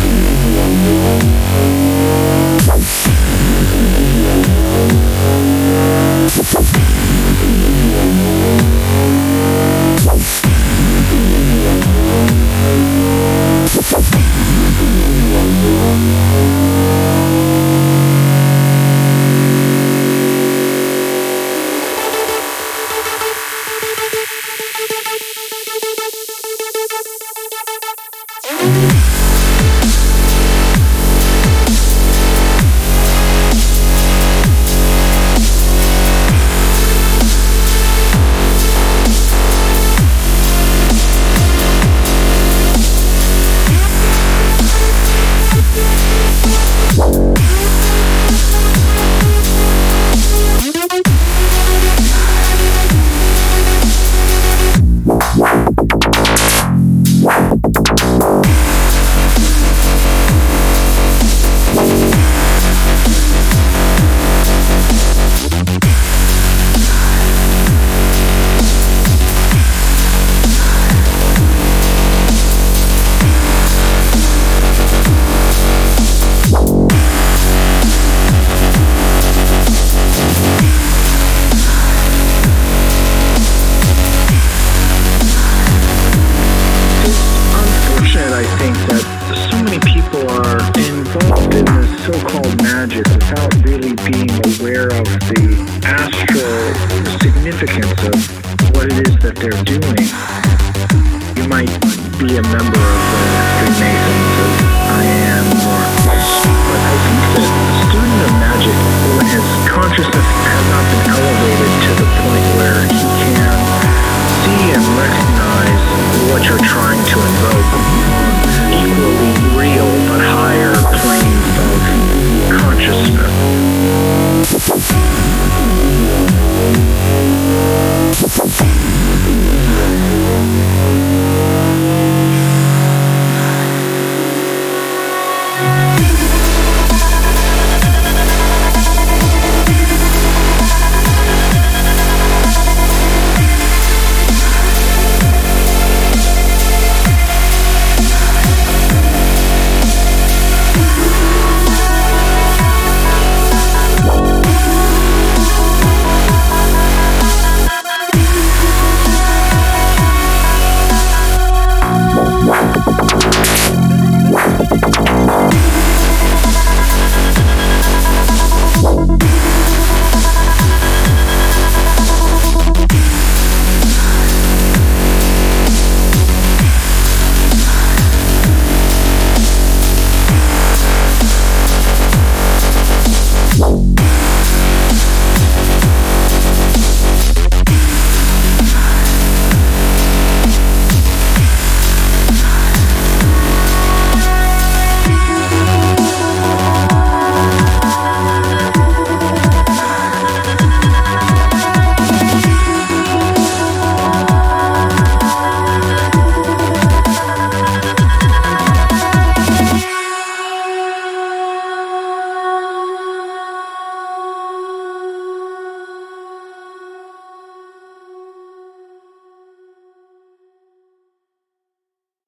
Thank Thank you. think that so many people are involved in this so-called magic without really being aware of the astral significance of what it is that they're doing.